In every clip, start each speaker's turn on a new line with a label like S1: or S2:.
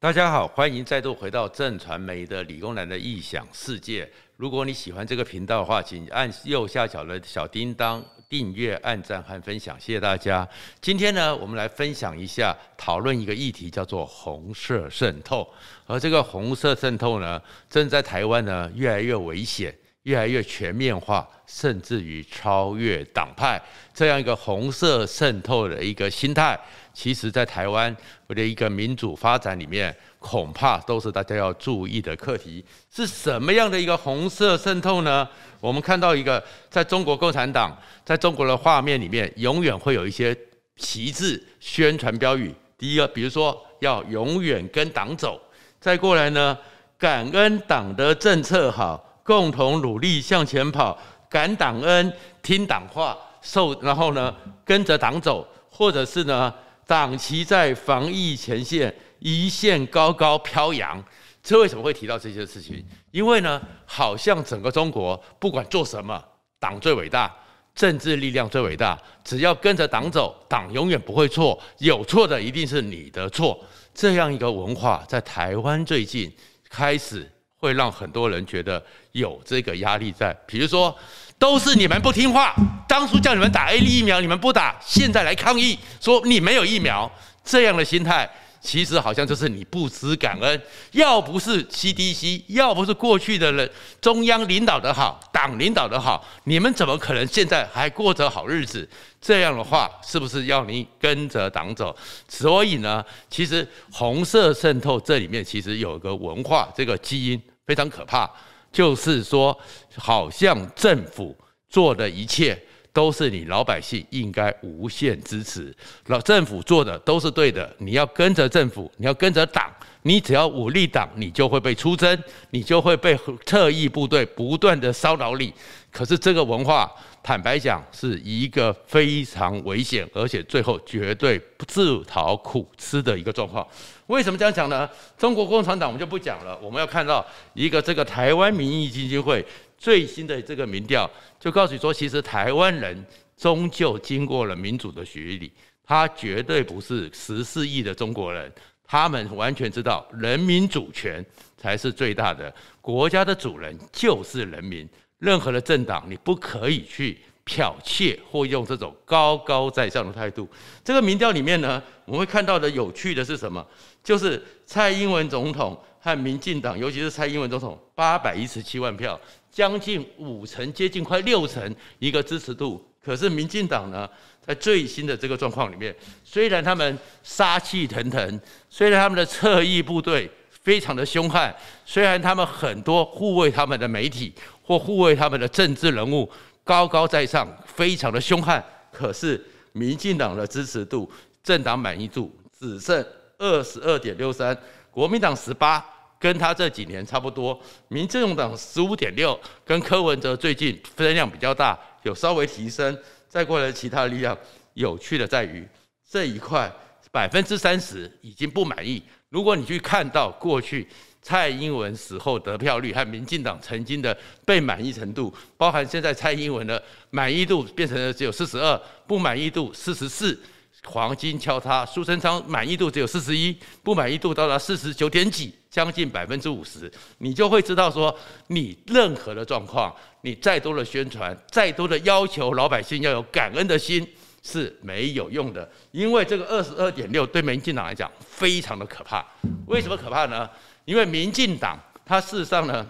S1: 大家好，欢迎再度回到正传媒的理工男的异想世界。如果你喜欢这个频道的话，请按右下角的小叮当订阅、按赞和分享，谢谢大家。今天呢，我们来分享一下，讨论一个议题，叫做红色渗透。而这个红色渗透呢，正在台湾呢越来越危险，越来越全面化，甚至于超越党派这样一个红色渗透的一个心态。其实，在台湾的一个民主发展里面，恐怕都是大家要注意的课题。是什么样的一个红色渗透呢？我们看到一个，在中国共产党在中国的画面里面，永远会有一些旗帜宣传标语。第一个，比如说要永远跟党走；再过来呢，感恩党的政策好，共同努力向前跑，感党恩，听党话，受，然后呢，跟着党走，或者是呢。党旗在防疫前线，一线高高飘扬。这为什么会提到这些事情？因为呢，好像整个中国不管做什么，党最伟大，政治力量最伟大。只要跟着党走，党永远不会错，有错的一定是你的错。这样一个文化在台湾最近开始会让很多人觉得有这个压力在。比如说。都是你们不听话，当初叫你们打 A 疫苗，你们不打，现在来抗议说你没有疫苗，这样的心态其实好像就是你不知感恩。要不是 CDC，要不是过去的人中央领导的好，党领导的好，你们怎么可能现在还过着好日子？这样的话，是不是要你跟着党走？所以呢，其实红色渗透这里面其实有个文化，这个基因非常可怕。就是说，好像政府做的一切都是你老百姓应该无限支持，老政府做的都是对的，你要跟着政府，你要跟着党，你只要武力党，你就会被出征，你就会被特异部队不断的骚扰你。可是这个文化，坦白讲，是一个非常危险，而且最后绝对不自讨苦吃的一个状况。为什么这样讲呢？中国共产党我们就不讲了。我们要看到一个这个台湾民意基金会最新的这个民调，就告诉你说，其实台湾人终究经过了民主的洗礼，他绝对不是十四亿的中国人，他们完全知道人民主权才是最大的，国家的主人就是人民，任何的政党你不可以去。剽窃或用这种高高在上的态度，这个民调里面呢，我们会看到的有趣的是什么？就是蔡英文总统和民进党，尤其是蔡英文总统，八百一十七万票，将近五成，接近快六成一个支持度。可是民进党呢，在最新的这个状况里面，虽然他们杀气腾腾，虽然他们的侧翼部队非常的凶悍，虽然他们很多护卫他们的媒体或护卫他们的政治人物。高高在上，非常的凶悍。可是民进党的支持度、政党满意度只剩二十二点六三，国民党十八，跟他这几年差不多。民众党十五点六，跟柯文哲最近分量比较大，有稍微提升。再过来其他力量，有趣的在于这一块百分之三十已经不满意。如果你去看到过去。蔡英文死后得票率和民进党曾经的被满意程度，包含现在蔡英文的满意度变成了只有四十二，不满意度四十四，黄金交叉。苏贞昌满意度只有四十一，不满意度到达四十九点几，将近百分之五十，你就会知道说，你任何的状况，你再多的宣传，再多的要求老百姓要有感恩的心是没有用的，因为这个二十二点六对民进党来讲非常的可怕。为什么可怕呢？因为民进党，它事实上呢，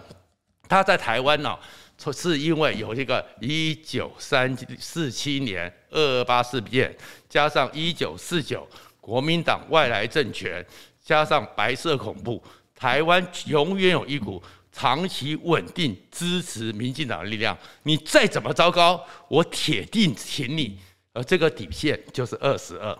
S1: 它在台湾呢，是因为有一个一九三四七年二二八事变，加上一九四九国民党外来政权，加上白色恐怖，台湾永远有一股长期稳定支持民进党的力量。你再怎么糟糕，我铁定挺你。而这个底线就是二十二，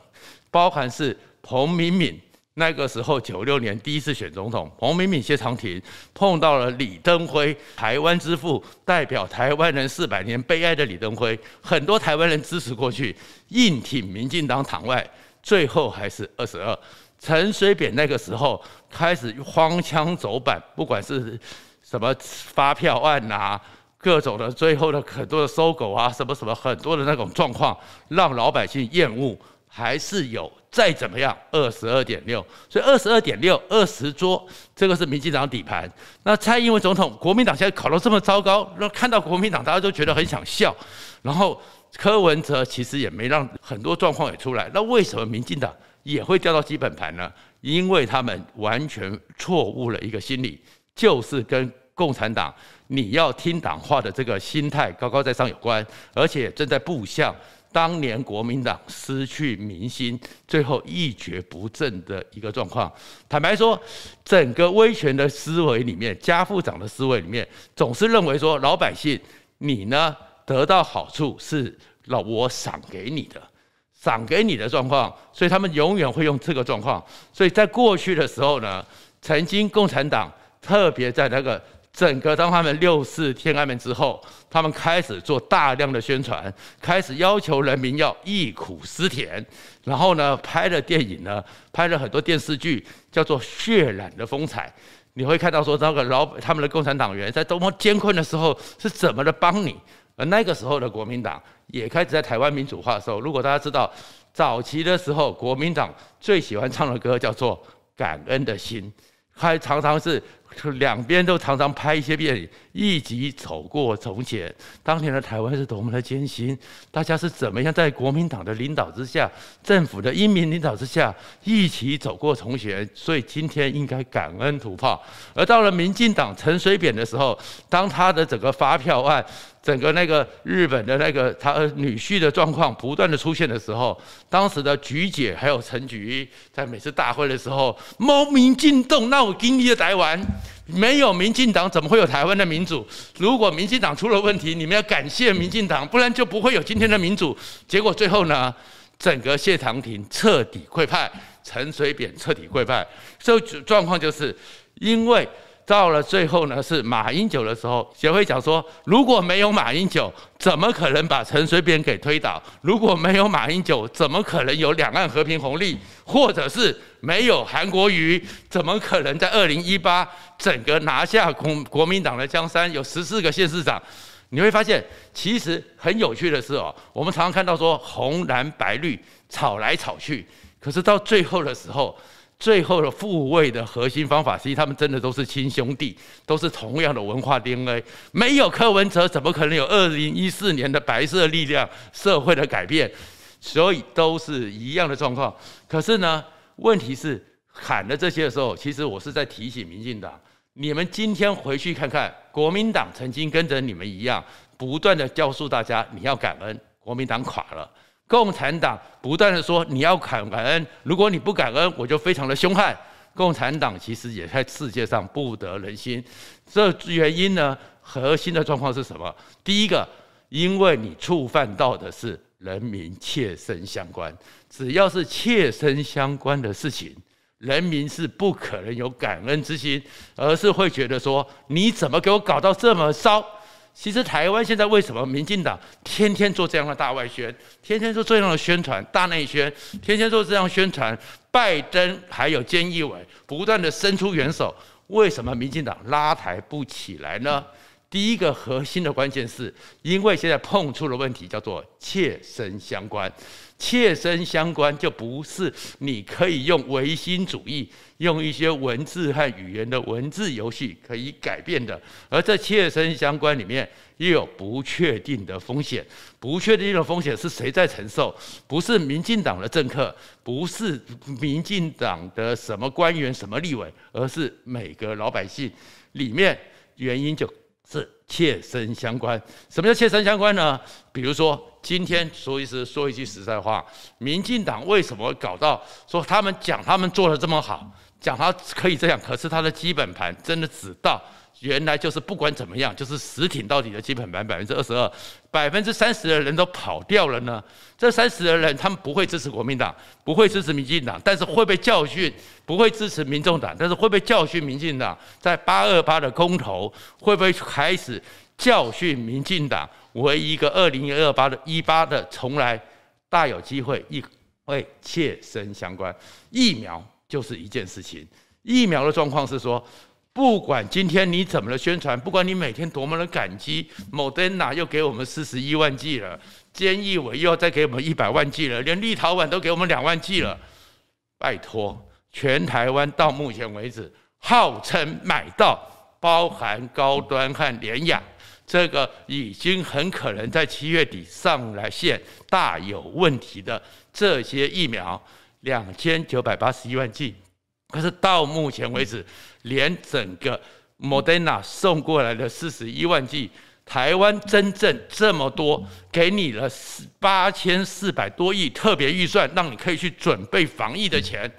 S1: 包含是彭敏敏。那个时候，九六年第一次选总统，彭明敏、谢长廷碰到了李登辉，台湾之父，代表台湾人四百年悲哀的李登辉，很多台湾人支持过去，硬挺民进党党外，最后还是二十二。陈水扁那个时候开始荒腔走板，不管是什么发票案啊，各种的最后的很多的收狗啊，什么什么很多的那种状况，让老百姓厌恶。还是有再怎么样二十二点六，所以二十二点六二十桌，这个是民进党底盘。那蔡英文总统，国民党现在考得这么糟糕，那看到国民党大家都觉得很想笑。然后柯文哲其实也没让很多状况也出来，那为什么民进党也会掉到基本盘呢？因为他们完全错误了一个心理，就是跟共产党你要听党话的这个心态高高在上有关，而且正在步向。当年国民党失去民心，最后一蹶不振的一个状况。坦白说，整个威权的思维里面，家父长的思维里面，总是认为说老百姓你呢得到好处是老我赏给你的，赏给你的状况，所以他们永远会用这个状况。所以在过去的时候呢，曾经共产党特别在那个。整个当他们六四天安门之后，他们开始做大量的宣传，开始要求人民要忆苦思甜，然后呢，拍了电影呢，拍了很多电视剧，叫做《血染的风采》。你会看到说，那个老他们的共产党员在多么艰困的时候是怎么的帮你。而那个时候的国民党也开始在台湾民主化的时候，如果大家知道，早期的时候，国民党最喜欢唱的歌叫做《感恩的心》，还常常是。两边都常常拍一些电影，一起走过从前。当年的台湾是多么的艰辛，大家是怎么样在国民党的领导之下，政府的英明领导之下，一起走过从前。所以今天应该感恩图炮。而到了民进党陈水扁的时候，当他的整个发票案。整个那个日本的那个他女婿的状况不断的出现的时候，当时的菊姐还有陈菊在每次大会的时候，猫民进党，那我经历了台湾，没有民进党怎么会有台湾的民主？如果民进党出了问题，你们要感谢民进党，不然就不会有今天的民主。结果最后呢，整个谢长廷彻底溃败，陈水扁彻底溃败，所以状况就是因为。到了最后呢，是马英九的时候，协会讲说，如果没有马英九，怎么可能把陈水扁给推倒？如果没有马英九，怎么可能有两岸和平红利？或者是没有韩国瑜，怎么可能在二零一八整个拿下国国民党的江山？有十四个县市长，你会发现，其实很有趣的是哦，我们常常看到说红蓝白绿吵来吵去，可是到最后的时候。最后的复位的核心方法，其实他们真的都是亲兄弟，都是同样的文化 DNA。没有柯文哲，怎么可能有二零一四年的白色力量社会的改变？所以都是一样的状况。可是呢，问题是喊了这些的时候，其实我是在提醒民进党：你们今天回去看看，国民党曾经跟着你们一样，不断的教诉大家你要感恩，国民党垮了。共产党不断的说你要感恩，如果你不感恩，我就非常的凶悍。共产党其实也在世界上不得人心，这原因呢，核心的状况是什么？第一个，因为你触犯到的是人民切身相关，只要是切身相关的事情，人民是不可能有感恩之心，而是会觉得说你怎么给我搞到这么糟？其实台湾现在为什么民进党天天做这样的大外宣，天天做这样的宣传大内宣，天天做这样宣传，拜登还有菅义伟不断的伸出援手，为什么民进党拉抬不起来呢？第一个核心的关键是因为现在碰出了问题，叫做切身相关。切身相关就不是你可以用唯心主义，用一些文字和语言的文字游戏可以改变的。而这切身相关里面又有不确定的风险，不确定的风险是谁在承受？不是民进党的政客，不是民进党的什么官员、什么立委，而是每个老百姓。里面原因就。是切身相关。什么叫切身相关呢？比如说，今天说一次说一句实在话，民进党为什么搞到说他们讲他们做的这么好，讲他可以这样，可是他的基本盘真的只到。原来就是不管怎么样，就是死挺到底的基本盘百分之二十二，百分之三十的人都跑掉了呢。这三十的人，他们不会支持国民党，不会支持民进党，但是会被教训；不会支持民众党，但是会被教训。民进党在八二八的公投，会不会开始教训民进党？为一个二零一二八的一八的，从来大有机会，一会切身相关。疫苗就是一件事情，疫苗的状况是说。不管今天你怎么的宣传，不管你每天多么的感激，莫德纳又给我们四十一万剂了，菅义伟又要再给我们一百万剂了，连立陶宛都给我们两万剂了。拜托，全台湾到目前为止号称买到，包含高端和联亚，这个已经很可能在七月底上来线大有问题的这些疫苗，两千九百八十一万剂，可是到目前为止，连整个 Modena 送过来的四十一万剂。台湾真正这么多，给你了八千四百多亿特别预算，让你可以去准备防疫的钱，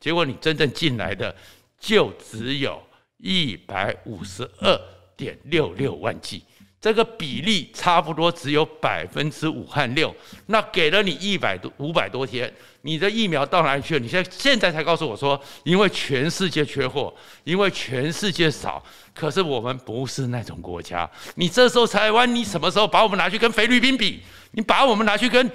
S1: 结果你真正进来的就只有一百五十二点六六万剂。这个比例差不多只有百分之五和六，那给了你一百多五百多天，你的疫苗到哪里去了？你现在现在才告诉我说，因为全世界缺货，因为全世界少，可是我们不是那种国家。你这时候台湾，你什么时候把我们拿去跟菲律宾比？你把我们拿去跟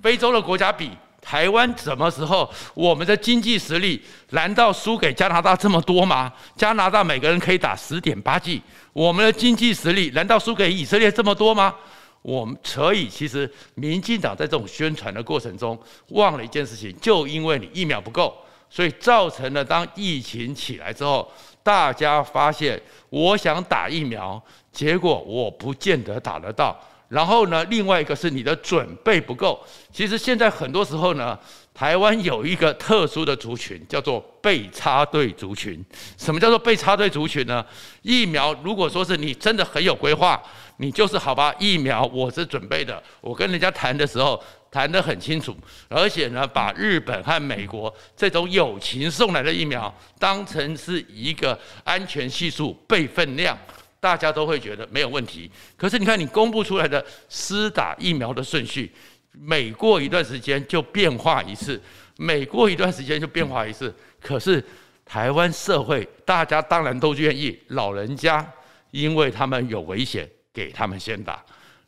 S1: 非洲的国家比？台湾什么时候我们的经济实力难道输给加拿大这么多吗？加拿大每个人可以打十点八 G，，我们的经济实力难道输给以色列这么多吗？我们所以其实民进党在这种宣传的过程中忘了一件事情，就因为你疫苗不够，所以造成了当疫情起来之后，大家发现我想打疫苗，结果我不见得打得到。然后呢，另外一个是你的准备不够。其实现在很多时候呢，台湾有一个特殊的族群，叫做被插队族群。什么叫做被插队族群呢？疫苗如果说是你真的很有规划，你就是好吧，疫苗我是准备的，我跟人家谈的时候谈得很清楚，而且呢，把日本和美国这种友情送来的疫苗当成是一个安全系数备份量。大家都会觉得没有问题，可是你看你公布出来的施打疫苗的顺序，每过一段时间就变化一次，每过一段时间就变化一次。可是台湾社会大家当然都愿意，老人家因为他们有危险，给他们先打；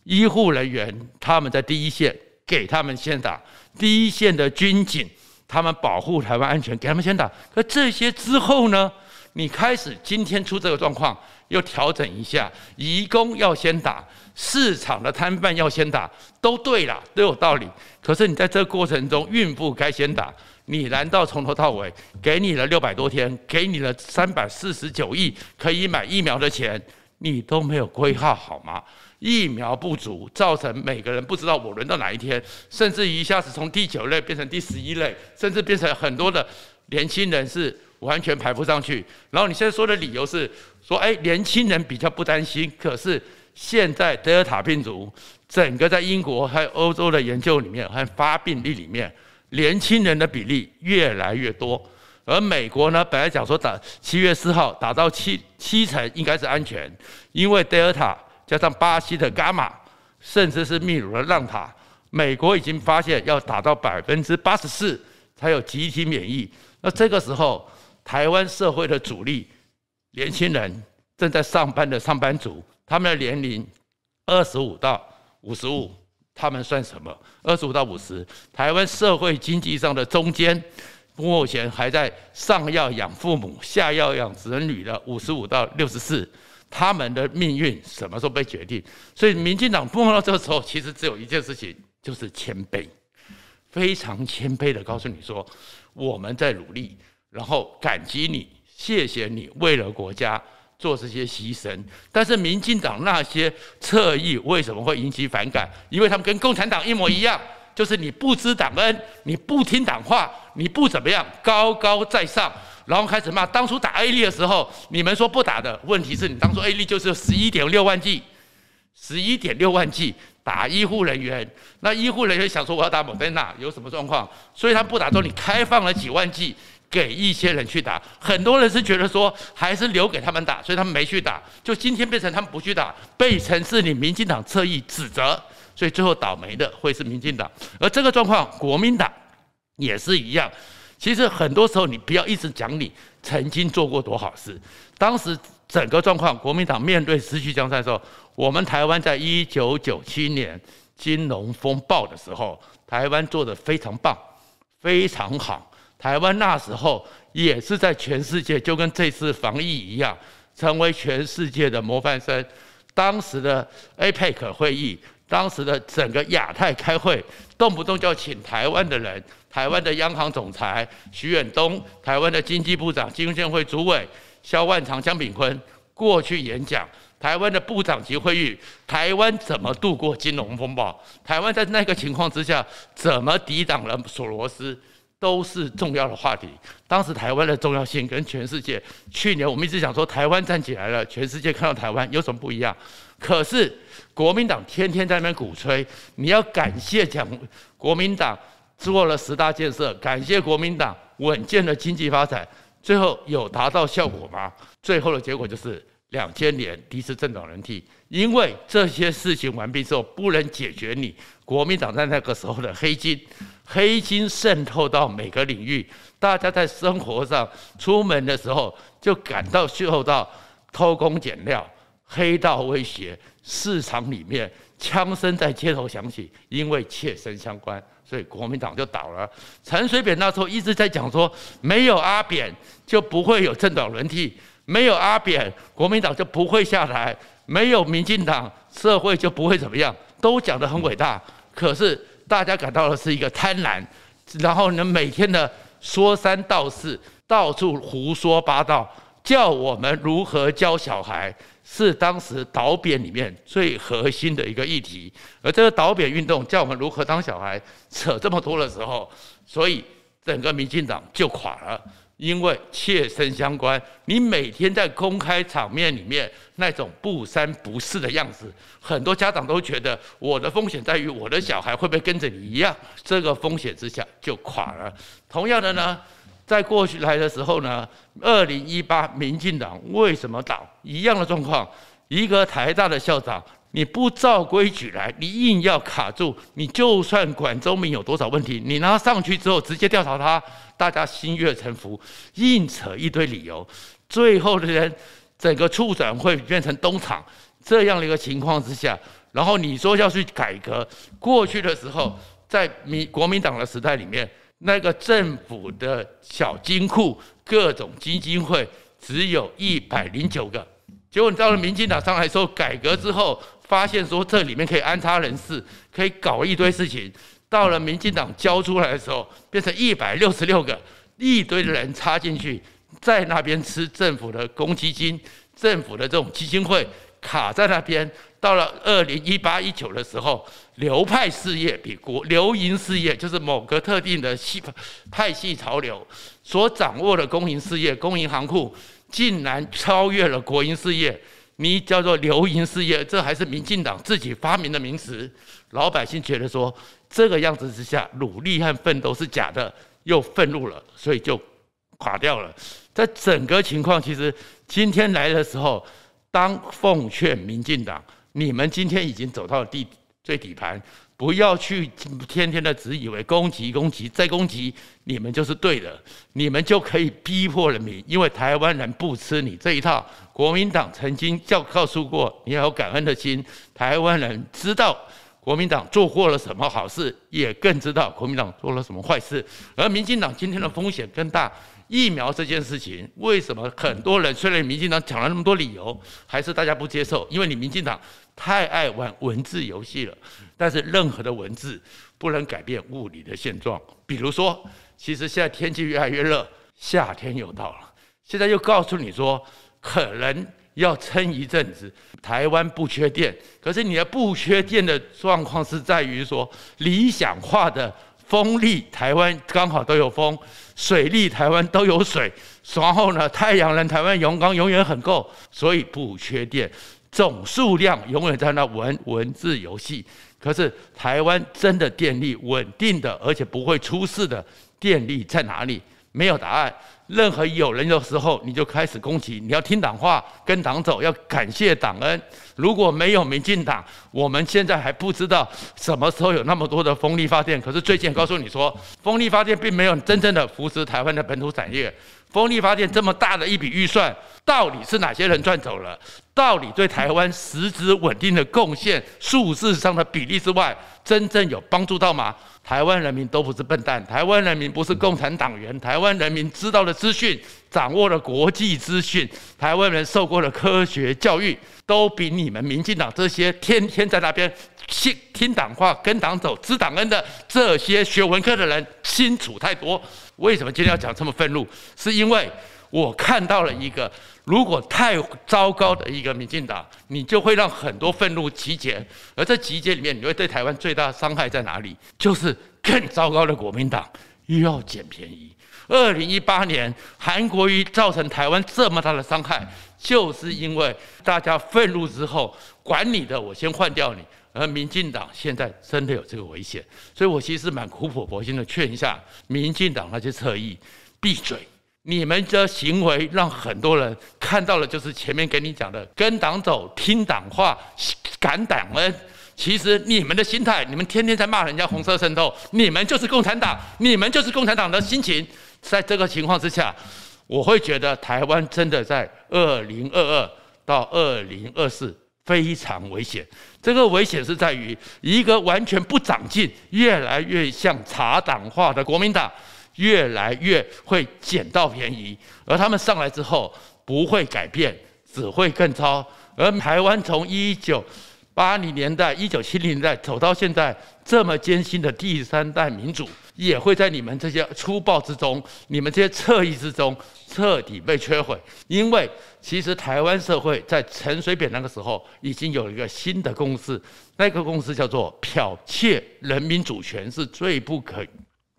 S1: 医护人员他们在第一线，给他们先打；第一线的军警他们保护台湾安全，给他们先打。可这些之后呢？你开始今天出这个状况，又调整一下，移工要先打，市场的摊贩要先打，都对啦，都有道理。可是你在这过程中，孕妇该先打，你难道从头到尾给你了六百多天，给你了三百四十九亿可以买疫苗的钱，你都没有规划好吗？疫苗不足，造成每个人不知道我轮到哪一天，甚至一下子从第九类变成第十一类，甚至变成很多的年轻人是。完全排不上去。然后你现在说的理由是说，哎，年轻人比较不担心。可是现在德尔塔病毒整个在英国还有欧洲的研究里面，和发病率里面，年轻人的比例越来越多。而美国呢，本来讲说打七月四号打到七七成应该是安全，因为德尔塔加上巴西的伽马，甚至是秘鲁的浪塔，美国已经发现要打到百分之八十四才有集体免疫。那这个时候。台湾社会的主力年轻人正在上班的上班族，他们的年龄二十五到五十五，他们算什么？二十五到五十，台湾社会经济上的中间，目前还在上要养父母，下要养子女的五十五到六十四，他们的命运什么时候被决定？所以，民进党碰到这个时候，其实只有一件事情，就是谦卑，非常谦卑的告诉你说，我们在努力。然后感激你，谢谢你为了国家做这些牺牲。但是民进党那些侧翼为什么会引起反感？因为他们跟共产党一模一样，就是你不知党恩，你不听党话，你不怎么样，高高在上，然后开始骂。当初打 A 粒的时候，你们说不打的，问题是你当初 A 粒就是十一点六万剂，十一点六万剂打医护人员，那医护人员想说我要打莫德纳，有什么状况？所以他不打之后，你开放了几万剂。给一些人去打，很多人是觉得说还是留给他们打，所以他们没去打。就今天变成他们不去打，被成是你民进党侧翼指责，所以最后倒霉的会是民进党。而这个状况，国民党也是一样。其实很多时候你不要一直讲你曾经做过多好事。当时整个状况，国民党面对失去江山的时候，我们台湾在一九九七年金融风暴的时候，台湾做得非常棒，非常好。台湾那时候也是在全世界，就跟这次防疫一样，成为全世界的模范生。当时的 APEC 会议，当时的整个亚太开会，动不动就要请台湾的人，台湾的央行总裁徐远东，台湾的经济部长金建会主委萧万长、江炳坤过去演讲。台湾的部长级会议，台湾怎么度过金融风暴？台湾在那个情况之下，怎么抵挡了索罗斯？都是重要的话题。当时台湾的重要性跟全世界，去年我们一直讲说台湾站起来了，全世界看到台湾有什么不一样？可是国民党天天在那边鼓吹，你要感谢讲国民党做了十大建设，感谢国民党稳健的经济发展，最后有达到效果吗？最后的结果就是。两千年第一次政党轮替，因为这些事情完毕之后，不能解决你国民党在那个时候的黑金，黑金渗透到每个领域，大家在生活上出门的时候就感到受到偷工减料、黑道威胁，市场里面枪声在街头响起，因为切身相关，所以国民党就倒了。陈水扁那时候一直在讲说，没有阿扁就不会有政党轮替。没有阿扁，国民党就不会下台；没有民进党，社会就不会怎么样。都讲得很伟大，可是大家感到的是一个贪婪，然后呢，每天的说三道四，到处胡说八道，叫我们如何教小孩，是当时导扁里面最核心的一个议题。而这个导扁运动叫我们如何当小孩，扯这么多的时候，所以整个民进党就垮了。因为切身相关，你每天在公开场面里面那种不三不四的样子，很多家长都觉得我的风险在于我的小孩会不会跟着你一样，这个风险之下就垮了。同样的呢，在过去来的时候呢，二零一八民进党为什么倒？一样的状况，一个台大的校长。你不照规矩来，你硬要卡住，你就算管中闵有多少问题，你拿上去之后直接调查他，大家心悦诚服，硬扯一堆理由，最后的人整个促转会变成东厂这样的一个情况之下，然后你说要去改革，过去的时候在民国民党的时代里面，那个政府的小金库各种基金会只有一百零九个，结果你到了民进党上来说改革之后。发现说这里面可以安插人事，可以搞一堆事情。到了民进党交出来的时候，变成一百六十六个，一堆的人插进去，在那边吃政府的公积金，政府的这种基金会卡在那边。到了二零一八一九的时候，流派事业比国流营事业，就是某个特定的系派系潮流所掌握的公营事业、公营行库，竟然超越了国营事业。你叫做流营事业，这还是民进党自己发明的名词。老百姓觉得说这个样子之下，努力和奋斗是假的，又愤怒了，所以就垮掉了。在整个情况，其实今天来的时候，当奉劝民进党，你们今天已经走到了地最底盘。不要去天天的只以为攻击、攻击再攻击，你们就是对的，你们就可以逼迫人民，因为台湾人不吃你这一套。国民党曾经叫告诉过，你要有感恩的心。台湾人知道国民党做过了什么好事，也更知道国民党做了什么坏事。而民进党今天的风险更大。疫苗这件事情，为什么很多人虽然民进党讲了那么多理由，还是大家不接受？因为你民进党太爱玩文字游戏了。但是任何的文字不能改变物理的现状。比如说，其实现在天气越来越热，夏天又到了。现在又告诉你说，可能要撑一阵子。台湾不缺电，可是你的不缺电的状况是在于说，理想化的风力，台湾刚好都有风。水力台湾都有水，然后呢，太阳能台湾阳光永远很够，所以不缺电，总数量永远在那玩文字游戏。可是台湾真的电力稳定的，而且不会出事的电力在哪里？没有答案。任何有人的时候，你就开始攻击。你要听党话，跟党走，要感谢党恩。如果没有民进党，我们现在还不知道什么时候有那么多的风力发电。可是最近告诉你说，风力发电并没有真正的扶持台湾的本土产业。风力发电这么大的一笔预算，到底是哪些人赚走了？到底对台湾实质稳定的贡献，数字上的比例之外，真正有帮助到吗？台湾人民都不是笨蛋，台湾人民不是共产党员，台湾人民知道的资讯掌握了国际资讯，台湾人受过的科学教育，都比你们民进党这些天天在那边听听党话、跟党走、知党恩的这些学文科的人清楚太多。为什么今天要讲这么愤怒？是因为我看到了一个，如果太糟糕的一个民进党，你就会让很多愤怒集结，而这集结里面，你会对台湾最大的伤害在哪里？就是更糟糕的国民党又要捡便宜。二零一八年，韩国瑜造成台湾这么大的伤害，就是因为大家愤怒之后，管你的，我先换掉你。而民进党现在真的有这个危险，所以我其实蛮苦口婆心的劝一下民进党那些侧翼，闭嘴！你们的行为让很多人看到了，就是前面给你讲的，跟党走、听党话、感党恩。其实你们的心态，你们天天在骂人家红色渗透，你们就是共产党，你们就是共产党的心情。在这个情况之下，我会觉得台湾真的在二零二二到二零二四非常危险。这个危险是在于一个完全不长进、越来越像茶党化的国民党，越来越会捡到便宜，而他们上来之后不会改变，只会更糟。而台湾从一九八零年代、一九七零年代走到现在这么艰辛的第三代民主，也会在你们这些粗暴之中、你们这些侧翼之中彻底被摧毁。因为其实台湾社会在陈水扁那个时候已经有一个新的共识，那个共识叫做剽窃人民主权是最不可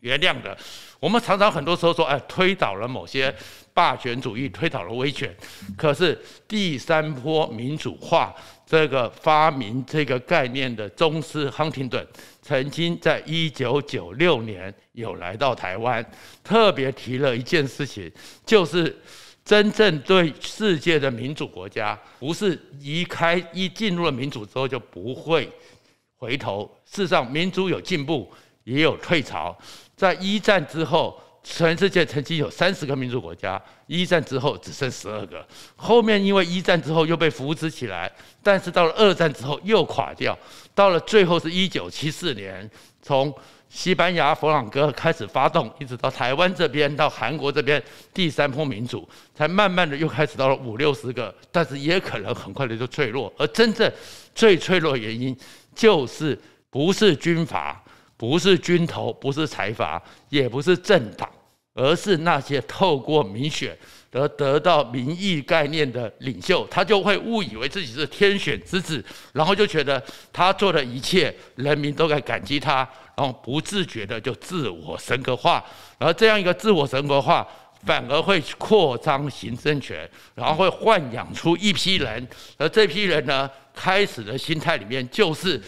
S1: 原谅的。我们常常很多时候说，哎，推倒了某些霸权主义，推倒了威权，可是第三波民主化。这个发明这个概念的宗师亨廷顿，曾经在一九九六年有来到台湾，特别提了一件事情，就是真正对世界的民主国家，不是移开一进入了民主之后就不会回头。事实上，民主有进步，也有退潮。在一战之后。全世界曾经有三十个民主国家，一战之后只剩十二个。后面因为一战之后又被扶持起来，但是到了二战之后又垮掉。到了最后是一九七四年，从西班牙佛朗哥开始发动，一直到台湾这边，到韩国这边，第三波民主才慢慢的又开始到了五六十个，但是也可能很快的就脆弱。而真正最脆弱的原因，就是不是军阀。不是军头，不是财阀，也不是政党，而是那些透过民选而得到民意概念的领袖，他就会误以为自己是天选之子，然后就觉得他做的一切人民都该感激他，然后不自觉的就自我神格化，而这样一个自我神格化，反而会扩张行政权，然后会豢养出一批人，而这批人呢，开始的心态里面就是。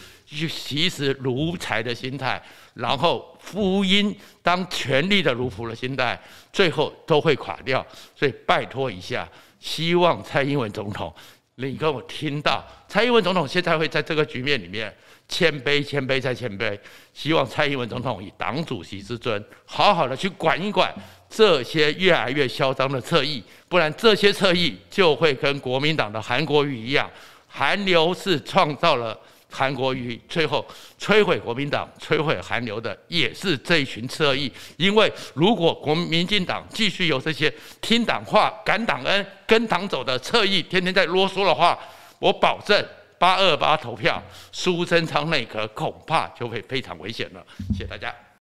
S1: 其实奴才的心态，然后福音当权力的奴仆的心态，最后都会垮掉。所以拜托一下，希望蔡英文总统，你跟我听到，蔡英文总统现在会在这个局面里面谦卑、谦卑再谦卑。希望蔡英文总统以党主席之尊，好好的去管一管这些越来越嚣张的侧翼，不然这些侧翼就会跟国民党的韩国瑜一样，韩流是创造了。韩国瑜最后摧毁国民党、摧毁韩流的也是这一群侧翼，因为如果国民进党继续有这些听党话、感党恩、跟党走的侧翼，天天在啰嗦的话，我保证八二八投票，苏贞昌内阁恐怕就会非常危险了。谢谢大家。